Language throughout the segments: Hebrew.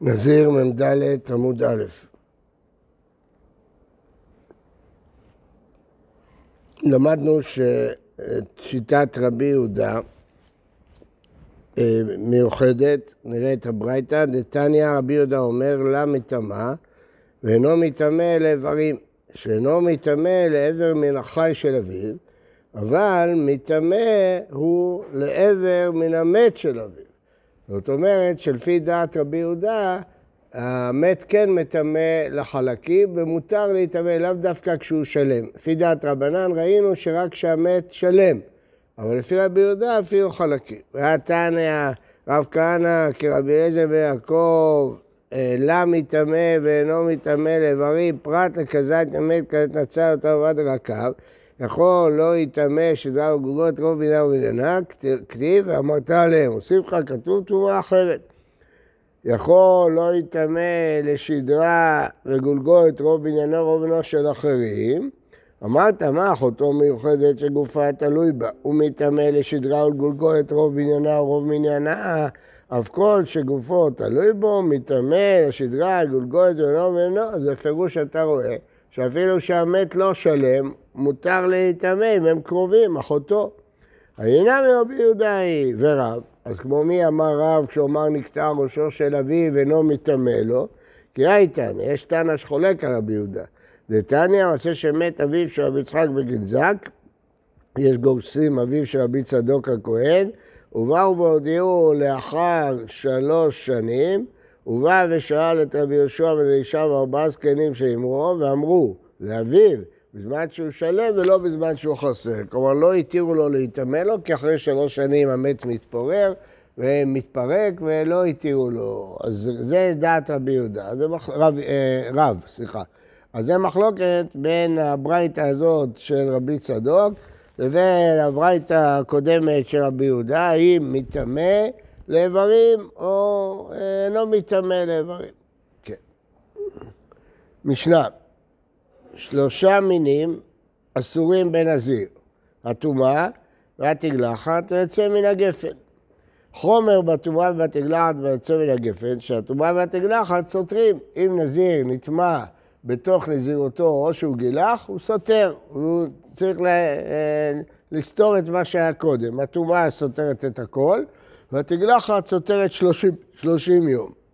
נזיר מ"ד עמוד א' למדנו ששיטת רבי יהודה אה, מיוחדת, נראה את הברייתא, דתניא רבי יהודה אומר לה מטמא ואינו מטמא לאיברים, שאינו מטמא לעבר מן החי של אביו, אבל מטמא הוא לעבר מן המת של אביו. זאת אומרת שלפי דעת רבי יהודה, המת כן מטמא לחלקים ומותר להיטמא לאו דווקא כשהוא שלם. לפי דעת רבנן ראינו שרק כשהמת שלם, אבל לפי רבי יהודה אפילו חלקים. והתניא, רב כהנא כרבי אליעזר ויעקב, לה מטמא ואינו מטמא לאיברים, פרט לכזית המת כזית נצל אותה בבת רקב. יכול לא יטמא שדרה וגוגות רוב בינה ובניינה, כתיב ואמרת עליהם. הוסיף לך כתוב תרומה אחרת. יכול לא יטמא לשדרה וגולגולת רוב בניינו רוב בניינו של אחרים. אמרת מה אחותו מיוחדת שגופה תלוי בה, הוא מטמא לשדרה ולגולגולת רוב בניינה ורוב מניינה, אף כל שגופו תלוי בו, מטמא לשדרה, גולגולת ולא בניינו, זה פירוש שאתה רואה, שאפילו שהמת לא שלם, מותר להיטמא אם הם קרובים, אחותו. היינה מרבי יהודה היא ורב, אז כמו מי אמר רב כשאומר נקטע ראשו של אביו ואינו מטמא לו? כי הייתן, יש תנא שחולק על רבי יהודה. דתניא עושה שמת אביו של רבי יצחק בגנזק, יש גורסים אביו של רבי צדוק הכהן, ובאו והודיעו לאחר שלוש שנים, ובא ושאל את רבי יהושע בן אלישע וארבעה זקנים שאמרו, ואמרו, לאביו, בזמן שהוא שלם ולא בזמן שהוא חסר. כלומר, לא התירו לו להיטמא לו, כי אחרי שלוש שנים המת מתפורר ומתפרק ולא התירו לו. אז זה דעת רבי יהודה, זה מח... רב, אה, רב, סליחה. אז זה מחלוקת בין הברייתא הזאת של רבי צדוק לבין הברייתא הקודמת של רבי יהודה, האם מטמא לאיברים או אינו מטמא לאיברים. כן. משנה. שלושה מינים אסורים בנזיר, הטומאה והתגלחת ויוצא מן הגפן. חומר בטומאה ובתגלחת ויוצא מן הגפן, שהטומאה והתגלחת סותרים. אם נזיר נטמע בתוך נזירותו או שהוא גילח, הוא סותר, הוא צריך אה, לסתור את מה שהיה קודם. הטומאה סותרת את הכל, והתגלחת סותרת 30, 30 יום.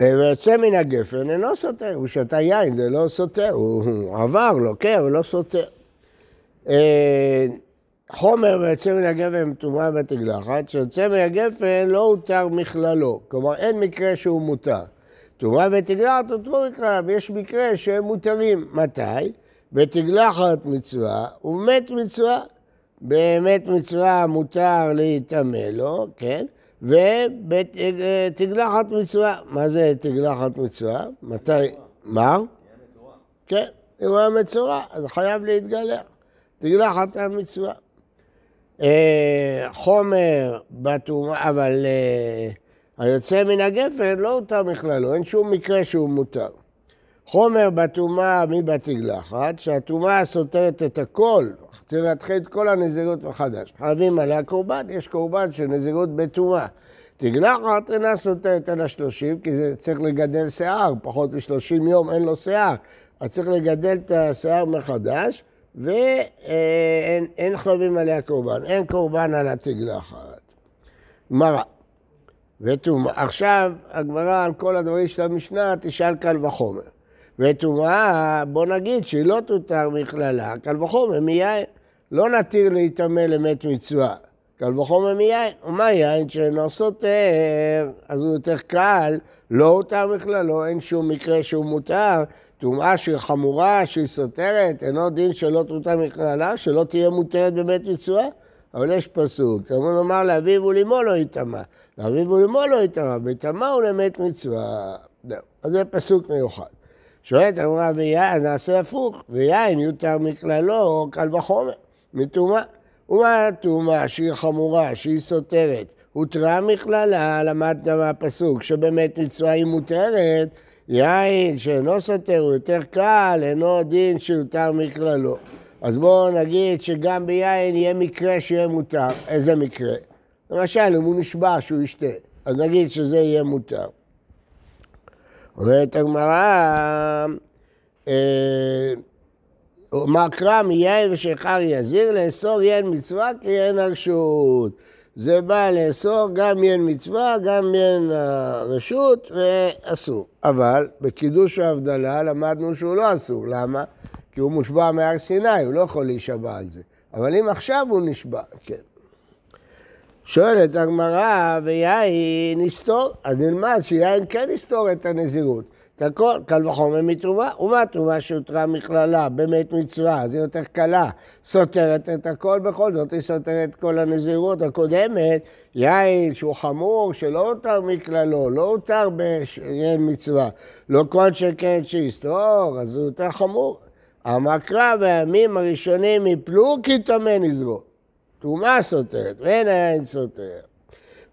אה, ויוצא מן הגפן אינו סותר, הוא שתה יין, זה לא סותר, הוא עבר, לוקח, לא סותר. אה, חומר ויוצא מן הגפן טומאה ותגלחת, שיוצא מן הגפן לא הותר מכללו, כלומר אין מקרה שהוא מותר. טומאה ותגלחת הותרו מכללם, ויש מקרה שהם מותרים. מתי? בתגלחת מצווה ומת מצווה. באמת מצווה מותר להיטמא לו, כן? ובתגלחת מצווה. מה זה תגלחת מצווה? מתי? מה? כן, אם הוא היה מצורע, אז חייב להתגלח. תגלחת המצווה. אה, חומר בטומאה, אבל אה, היוצא מן הגפן לא הותר בכללו, אין שום מקרה שהוא מותר. חומר בטומאה מבתגלחת, שהטומאה סותרת את הכל, צריך להתחיל את כל הנזירות מחדש. חייבים עליה קורבן, יש קורבן של נזירות בטומאה. תגלחת אינה סותרת על השלושים, כי זה צריך לגדל שיער, פחות מ-30 יום אין לו שיער, אז צריך לגדל את השיער מחדש, ואין חייבים עליה קורבן, אין קורבן על התגלחת. גמרא. וטומאה. עכשיו, הגמרא על כל הדברים של המשנה תשאל קל וחומר. וטומאה, בוא נגיד שהיא לא תותר מכללה, קל וחומר מיין. לא נתיר להיטמא למת מצווה, קל וחומר מיין. ומה יין שאינו סותר? אז הוא יותר קל, לא הותר מכללו, אין שום מקרה שהוא מותר. טומאה שהיא חמורה, שהיא סותרת, אינו דין שלא תותר מכללה, שלא תהיה מותרת בבית מצווה. אבל יש פסוק, אמרו לומר לאביו ולאמו לא יטמא, לאביו ולאמו לא יטמא, ויטמא הוא למת מצווה. אז זה פסוק מיוחד. שואלת אמרה ויין, נעשה הפוך, ויין יותר מכללו, קל וחומר, מטומאה. ומה הטומאה שהיא חמורה, שהיא סותרת? הותרה מכללה, למדת מהפסוק, שבאמת מצווה היא מותרת, יין שאינו סותר הוא יותר קל, אינו דין שיותר מכללו. אז בואו נגיד שגם ביין יהיה מקרה שיהיה מותר. איזה מקרה? למשל, אם הוא נשבע שהוא ישתה. אז נגיד שזה יהיה מותר. אומרת הגמרא, אה, מה קרא מיין ושכר יזיר, לאסור יין מצווה כי אין הרשות. זה בא לאסור גם יין מצווה, גם יין הרשות, ואסור. אבל בקידוש ההבדלה למדנו שהוא לא אסור. למה? כי הוא מושבע מהר סיני, הוא לא יכול להישבע על זה. אבל אם עכשיו הוא נשבע, כן. שואלת הגמרא, ויין יסתור, אז נלמד שיין כן יסתור את הנזירות. את הכל, קל וחומר מתרומה, ומה תרומה שהותרה מכללה, באמת מצווה, אז היא יותר קלה, סותרת את הכל, בכל זאת היא סותרת את כל הנזירות הקודמת, יין שהוא חמור, שלא הותר מכללו, לא הותר ביין מצווה, לא כל שכן שיסתור, אז הוא יותר חמור. המקרא והימים הראשונים יפלו כי טמא נזרו. תרומה סותרת, ואין היין סותר.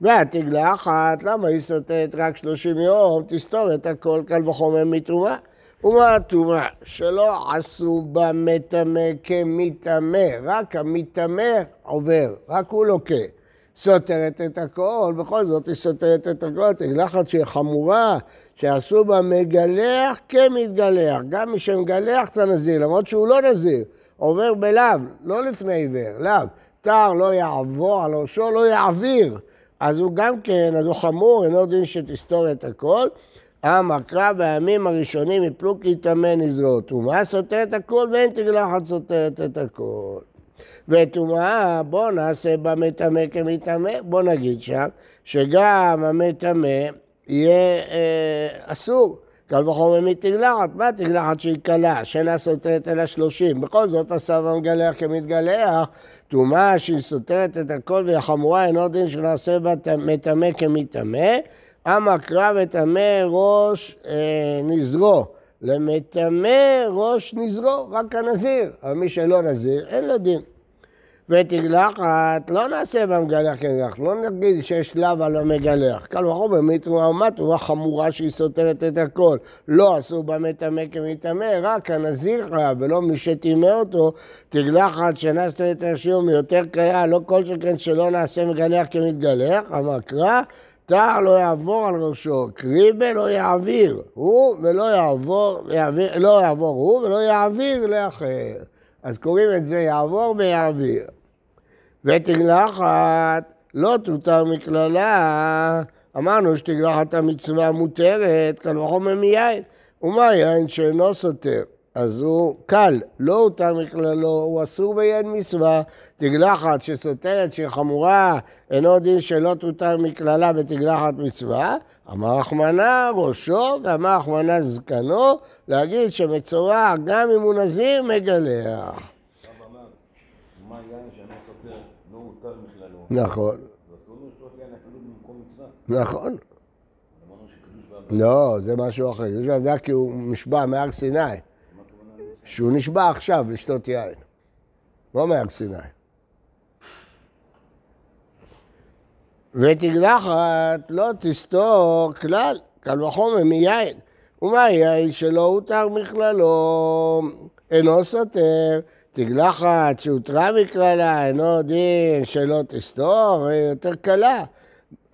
והתגלחת, למה היא סותרת רק שלושים יום? תסתור את הכל קל וחומר מתרומה. ומה התרומה? שלא עשו בה מטמא כמטמא, רק המטמא עובר, רק הוא לוקה. סותרת את הכל, בכל זאת היא סותרת את הכל, תגלחת שהיא חמורה, שעשו בה מגלח כמתגלח, גם מי שמגלח את הנזיר, למרות שהוא לא נזיר, עובר בלאו, לא לפני עיוור, לאו. תר לא יעבור על ראשו, לא יעביר. אז הוא גם כן, אז הוא חמור, אינו דין שתסתור את הכל. המקרא והימים הראשונים יפלו כי יטמא נזרות. ומה סותר את הכל ואין תגלחת סותרת את הכל. וטומאה, בואו נעשה במטמא כמטמא, בואו נגיד שם, שגם המטמא יהיה אה, אסור. קל וחומר מתגלחת, מה תגלחת שהיא קלה, שאינה סותרת אלא שלושים, בכל זאת הסבא מגלח כמתגלח, טומאה שהיא סותרת את הכל והיא חמורה, אינו דין שנעשה בה מטמא כמטמא, אמר קרא וטמא ראש אה, נזרו, למטמא ראש נזרו, רק הנזיר, אבל מי שלא נזיר, אין לו דין. ותגלחת, לא נעשה במגלח כגלח, לא נגיד שיש לאו על המגלח. קל וחומר מתרומה ומטרומה חמורה שהיא סותרת את הכל. לא עשו בה מטמא כמטמא, רק הנזיר חייב, ולא מי שטימא אותו. תגלחת שנסת את השיעור מיותר קריאה, לא כל שכן שלא נעשה מגלח כמתגלח, אמר קרא. תער לא יעבור על ראשו, קריבה לא יעביר, הוא ולא יעבור, יעביר, לא יעבור הוא ולא יעביר לאחר. אז קוראים את זה יעבור ויעביר. ותגלחת לא תותר מקללה, אמרנו שתגלחת המצווה מותרת, קל וחומר מיין. ומה יין שאינו סותר? אז הוא קל, לא הותר מכללו, הוא אסור ביין מצווה. תגלחת שסותרת שהיא חמורה, אינו דין שלא תותר מכללה ותגלחת מצווה. אמר רחמנא ראשו ואמר רחמנא זקנו, להגיד שמצורע גם אם הוא נזיר מגלח. נכון. נכון. לא, זה משהו אחר. זה כי הוא נשבע מהר סיני. שהוא נשבע עכשיו לשתות יין. לא מהר סיני. ותגלחת לא תסתור כלל, קל וחומר מיין. ומה יין שלא הותר מכללו, אינו סותר. תגלחת שהותרה מכללה, אינו דין שלא תסתור, יותר קלה.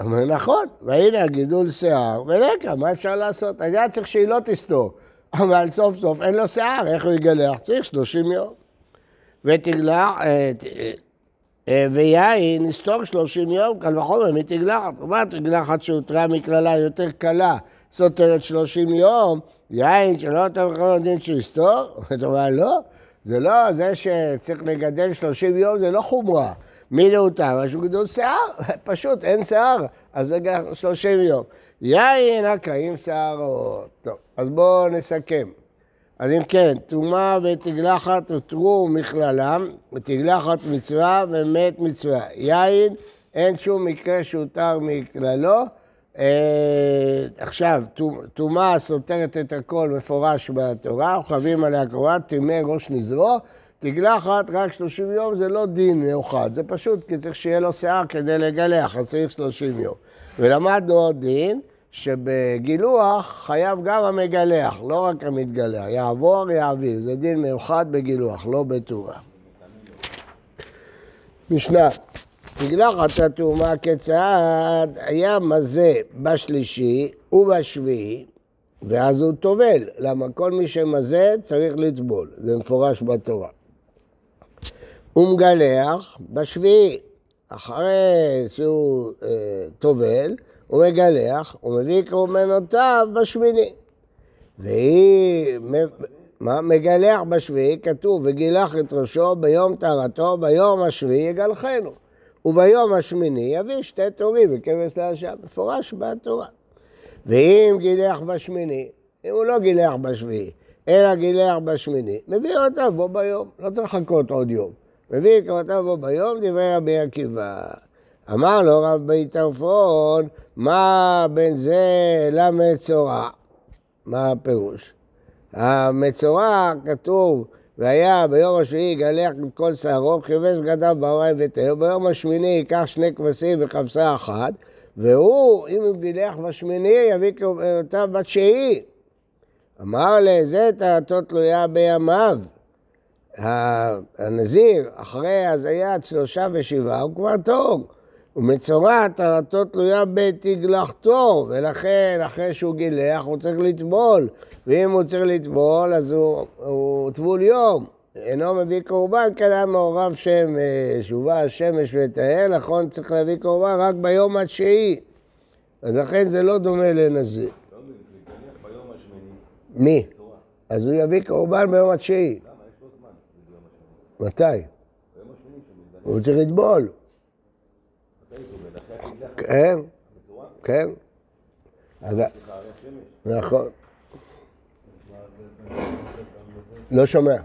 אומר נכון, והנה הגידול שיער, ולקה, מה אפשר לעשות? היה צריך שהיא לא תסתור. אבל סוף סוף אין לו שיער, איך הוא יגלח? צריך 30 יום. ותגלח, אה, אה, ויין, נסתור 30 יום, קל וחומר מתגלחת. מה תגלחת שהותרה מכללה יותר קלה, סותרת 30 יום, יין שלא אתה בכלל דין שיסתור? אתה אומר, לא, זה לא, זה שצריך לגדל 30 יום זה לא חומרה. מי להוטה? משהו גידול שיער, פשוט, אין שיער, אז בגלל 30 יום. יין הקיים שערות. טוב, אז בואו נסכם. אז אם כן, טומאה ותגלחת הותרו מכללם, ותגלחת מצווה ומת מצווה. יין, אין שום מקרה שהותר מכללו. אה, עכשיו, טומאה סותרת את הכל מפורש בתורה, חווים עליה קרואה, טימא ראש נזרו. תגלחת רק 30 יום זה לא דין מיוחד, זה פשוט כי צריך שיהיה לו שיער כדי לגלח, אז צריך 30 יום. ולמדנו עוד דין, שבגילוח חייב גם המגלח, לא רק המתגלח, יעבור, יעביר, זה דין מיוחד בגילוח, לא בטורה. משנה תגלחת התאומה כיצד היה מזה בשלישי ובשביעי, ואז הוא טובל. למה כל מי שמזה צריך לטבול, זה מפורש בתורה. הוא מגלח בשביעי, אחרי שהוא אה, טובל, הוא מגלח, הוא מביא קורבנותיו בשמיני. והיא, מה? מגלח בשביעי, כתוב, וגילח את ראשו ביום טהרתו, ביום השביעי יגלחנו. וביום השמיני יביא שתי תורים וכבש לאשם, מפורש בתורה. ואם גילח בשמיני, אם הוא לא גילח בשביעי, אלא גילח בשמיני, מביא אותה בו ביום, לא צריך לחכות עוד יום. מביא אותה בו ביום, דברי רבי עקיבא. אמר לו רב בית טרפון, מה בין זה למצורע? מה הפירוש? המצורע כתוב, והיה ביום השביעי יגלח את כל שערו, כיבש בגדיו במים ותאר, ביום השמיני ייקח שני כבשים וכבשה אחת, והוא, אם הוא גילח בשמיני, יביא כהונותיו בתשיעי. אמר לזה טעתו תלויה בימיו. הנזיר, אחרי הזיית שלושה ושבעה, הוא כבר טוב. ומצורע טהרתו תלויה בתגלחתו, ולכן אחרי שהוא גילח הוא צריך לטבול, ואם הוא צריך לטבול אז הוא, הוא טבול יום, אינו מביא קורבן, כי היה מעורב שמש, ובא השמש וטהר, נכון צריך להביא קורבן רק ביום התשיעי, אז לכן זה לא דומה לנזיר. מי? אז הוא יביא קורבן ביום התשיעי. מתי? הוא צריך לטבול. כן, כן. נכון. לא שומע.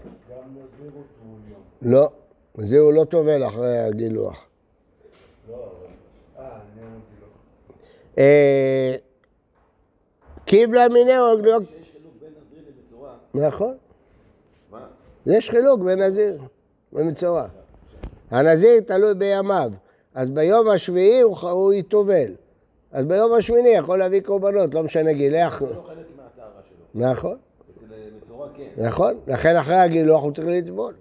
לא, זה הוא לא טובל אחרי הגילוח. קיבלה מיני או גלוק. נכון. יש חילוק בין נזיר ומצורע. הנזיר תלוי בימיו. אז ביום השביעי הוא, הוא יטובל. אז ביום השמיני יכול להביא קורבנות, לא משנה גילח. זה לא חלק מהטהרה שלו. נכון. בצורה כן. נכון, לכן אחרי הגילוח הוא צריך לטבול.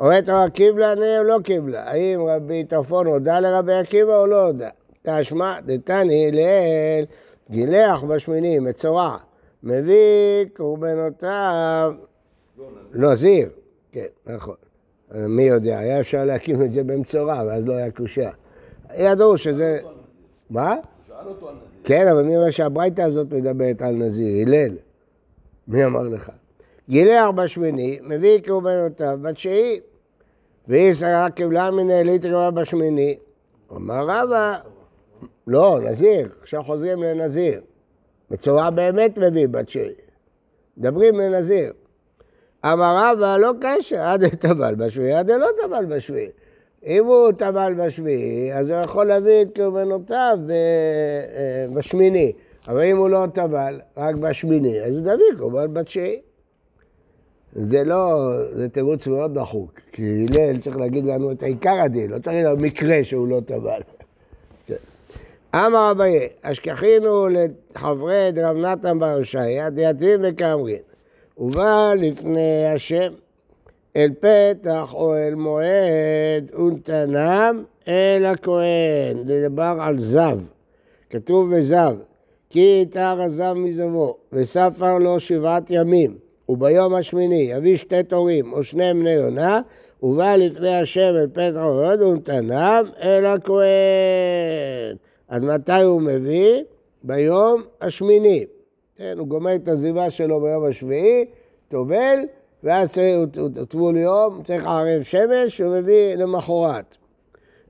אומרת רבי קיבלה נה או לא קיבלה? האם רבי טרפון הודה לרבי עקיבא או לא הודה? תשמע, דתני לאל, גילח בשמיני, מצורע, מביא קורבנותיו, לא, זיר, כן, נכון. מי יודע, היה אפשר להקים את זה במצורע, ואז לא היה קושה. ידעו שזה... מה? שאל אותו על נזיר. כן, אבל מי אומר שהברייתא הזאת מדברת על נזיר? הלל. מי אמר לך? גילח בשמיני, מביא קורבנותיו בתשיעי. וישרה קיבלה מנהלית רבה בשמיני. אמר רבא, לא, נזיר, עכשיו חוזרים לנזיר. בצורה באמת מביא בתשיעי. מדברים לנזיר. אמר רבא, לא קשה, עד טבל בשביעי, עד לא טבל בשביעי. אם הוא טבל בשביעי, אז הוא יכול להביא את קורבנותיו אה, בשמיני. אבל אם הוא לא טבל, רק בשמיני, אז הוא יביא קורבן בתשיעי. זה לא, זה תירוץ מאוד דחוק, כי הלל צריך להגיד לנו את עיקר הדין, לא צריך להגיד לנו מקרה שהוא לא טבל. כן. אמר אביי, אשכחינו לחברי דרב נתן בר הושעיה, דיאטבים וכאמרין. ובא לפני השם אל פתח או אל מועד ונתנם אל הכהן, לדבר על זב. כתוב בזב, כי יתר הזב מזבו, וספר לו שבעת ימים, וביום השמיני יביא שתי תורים או שני בני יונה, ובא לפני השם אל פתח מועד ונתנם אל הכהן. אז מתי הוא מביא? ביום השמיני. כן, הוא גומר את הזיבה שלו ביום השביעי, טובל, ואז הוא טבול יום, צריך ערב שמש, ומביא למחרת.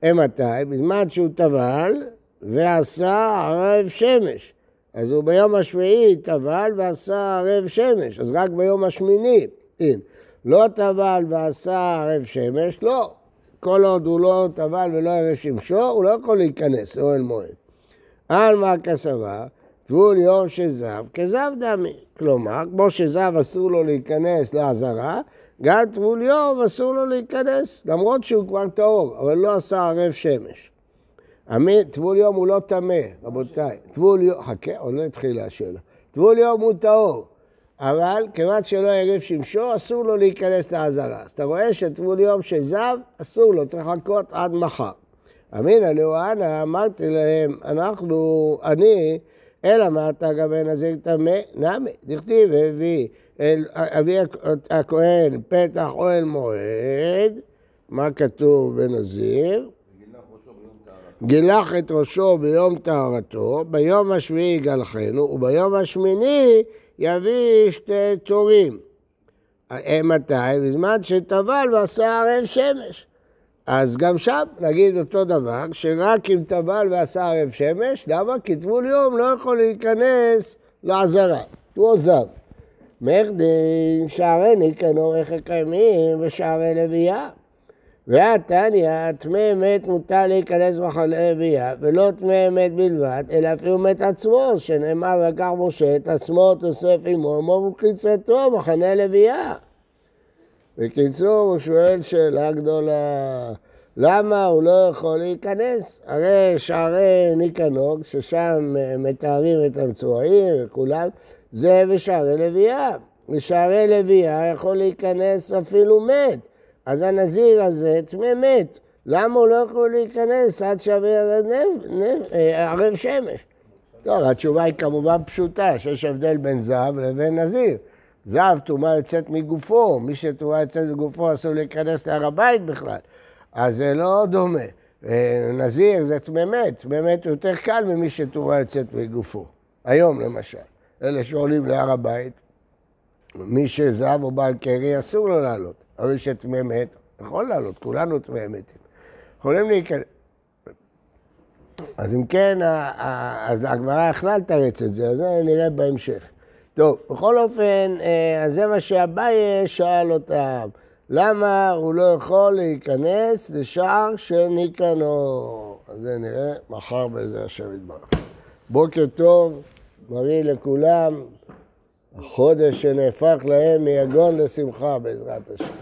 אימתי? בזמן שהוא טבל ועשה ערב שמש. אז הוא ביום השביעי טבל ועשה ערב שמש, אז רק ביום השמיני, אין. לא טבל ועשה ערב שמש, לא. כל עוד הוא לא טבל ולא ערב שמשו, הוא לא יכול להיכנס לאוהל מועד. על מה כסבה? טבול יום שזב כזב דמי. כלומר, כמו שזב אסור לו להיכנס לעזרה, גם טבול יום אסור לו להיכנס, למרות שהוא כבר טהור, אבל לא עשה ערב שמש. טבול יום הוא לא טמא, רבותיי. טבול יום, חכה, עוד לא התחילה השאלה. טבול יום הוא טהור, אבל כיוון שלא ערב שמשו, אסור לו להיכנס לעזרה. אז אתה רואה שטבול יום שזב, אסור לו, צריך לחכות עד מחר. אמינא לאוהנה, אמרתי להם, אנחנו, אני, אלא מה אתה גם נזיר טמא? נמי, דכתיב, הביא, אבי הכהן פתח אוהל מועד, מה כתוב בנזיר? גילח את ראשו ביום טהרתו, ביום השביעי יגלחנו, וביום השמיני יביא שתי תורים. מתי? בזמן שטבל ועשה ערב שמש. אז גם שם נגיד אותו דבר, שרק אם טבל ועשה ערב שמש, למה? כי טבול יום לא יכול להיכנס לעזרה, הוא עוזב. מרדין שערי ניקן אורך הקיימים ושערי לוויה. והתניא, טמא מת מותר להיכנס בחולי לוויה, ולא טמא מת בלבד, אלא אפילו מת עצמו, שנאמר לקח משה את עצמו תוסף עמו, מו וקצתו מחנה לוויה. בקיצור, הוא שואל שאלה גדולה, למה הוא לא יכול להיכנס? הרי שערי ניקנוג, ששם מתארים את המצורעים וכולם, זה בשערי לוויה. בשערי לוויה יכול להיכנס אפילו מת. אז הנזיר הזה טמא מת. למה הוא לא יכול להיכנס עד שעבר אה, ערב שמש? טוב, התשובה היא כמובן פשוטה, שיש הבדל בין זהב לבין נזיר. זהב, טומאה יוצאת מגופו, מי שטומאה יוצאת מגופו אסור להיכנס להר הבית בכלל. אז זה לא דומה. אה, נזיר זה טמא מת, טמא מת יותר קל ממי שטומאה יוצאת מגופו. היום למשל, אלה שעולים להר הבית, מי שזהב או בעל קרי אסור לו לעלות, אבל מי שטמא מת יכול לעלות, כולנו טמא. יכולים להיכנס. אז אם כן, אז הגמרא יכלה לתרץ את זה, אז זה נראה בהמשך. טוב, בכל אופן, אה, אז זה מה שאביי שאל אותם. למה הוא לא יכול להיכנס לשער של ניקנו? אז זה נראה מחר באיזה השם יתברך. בוקר טוב, בריא לכולם, החודש שנהפך להם מיגון לשמחה בעזרת השם.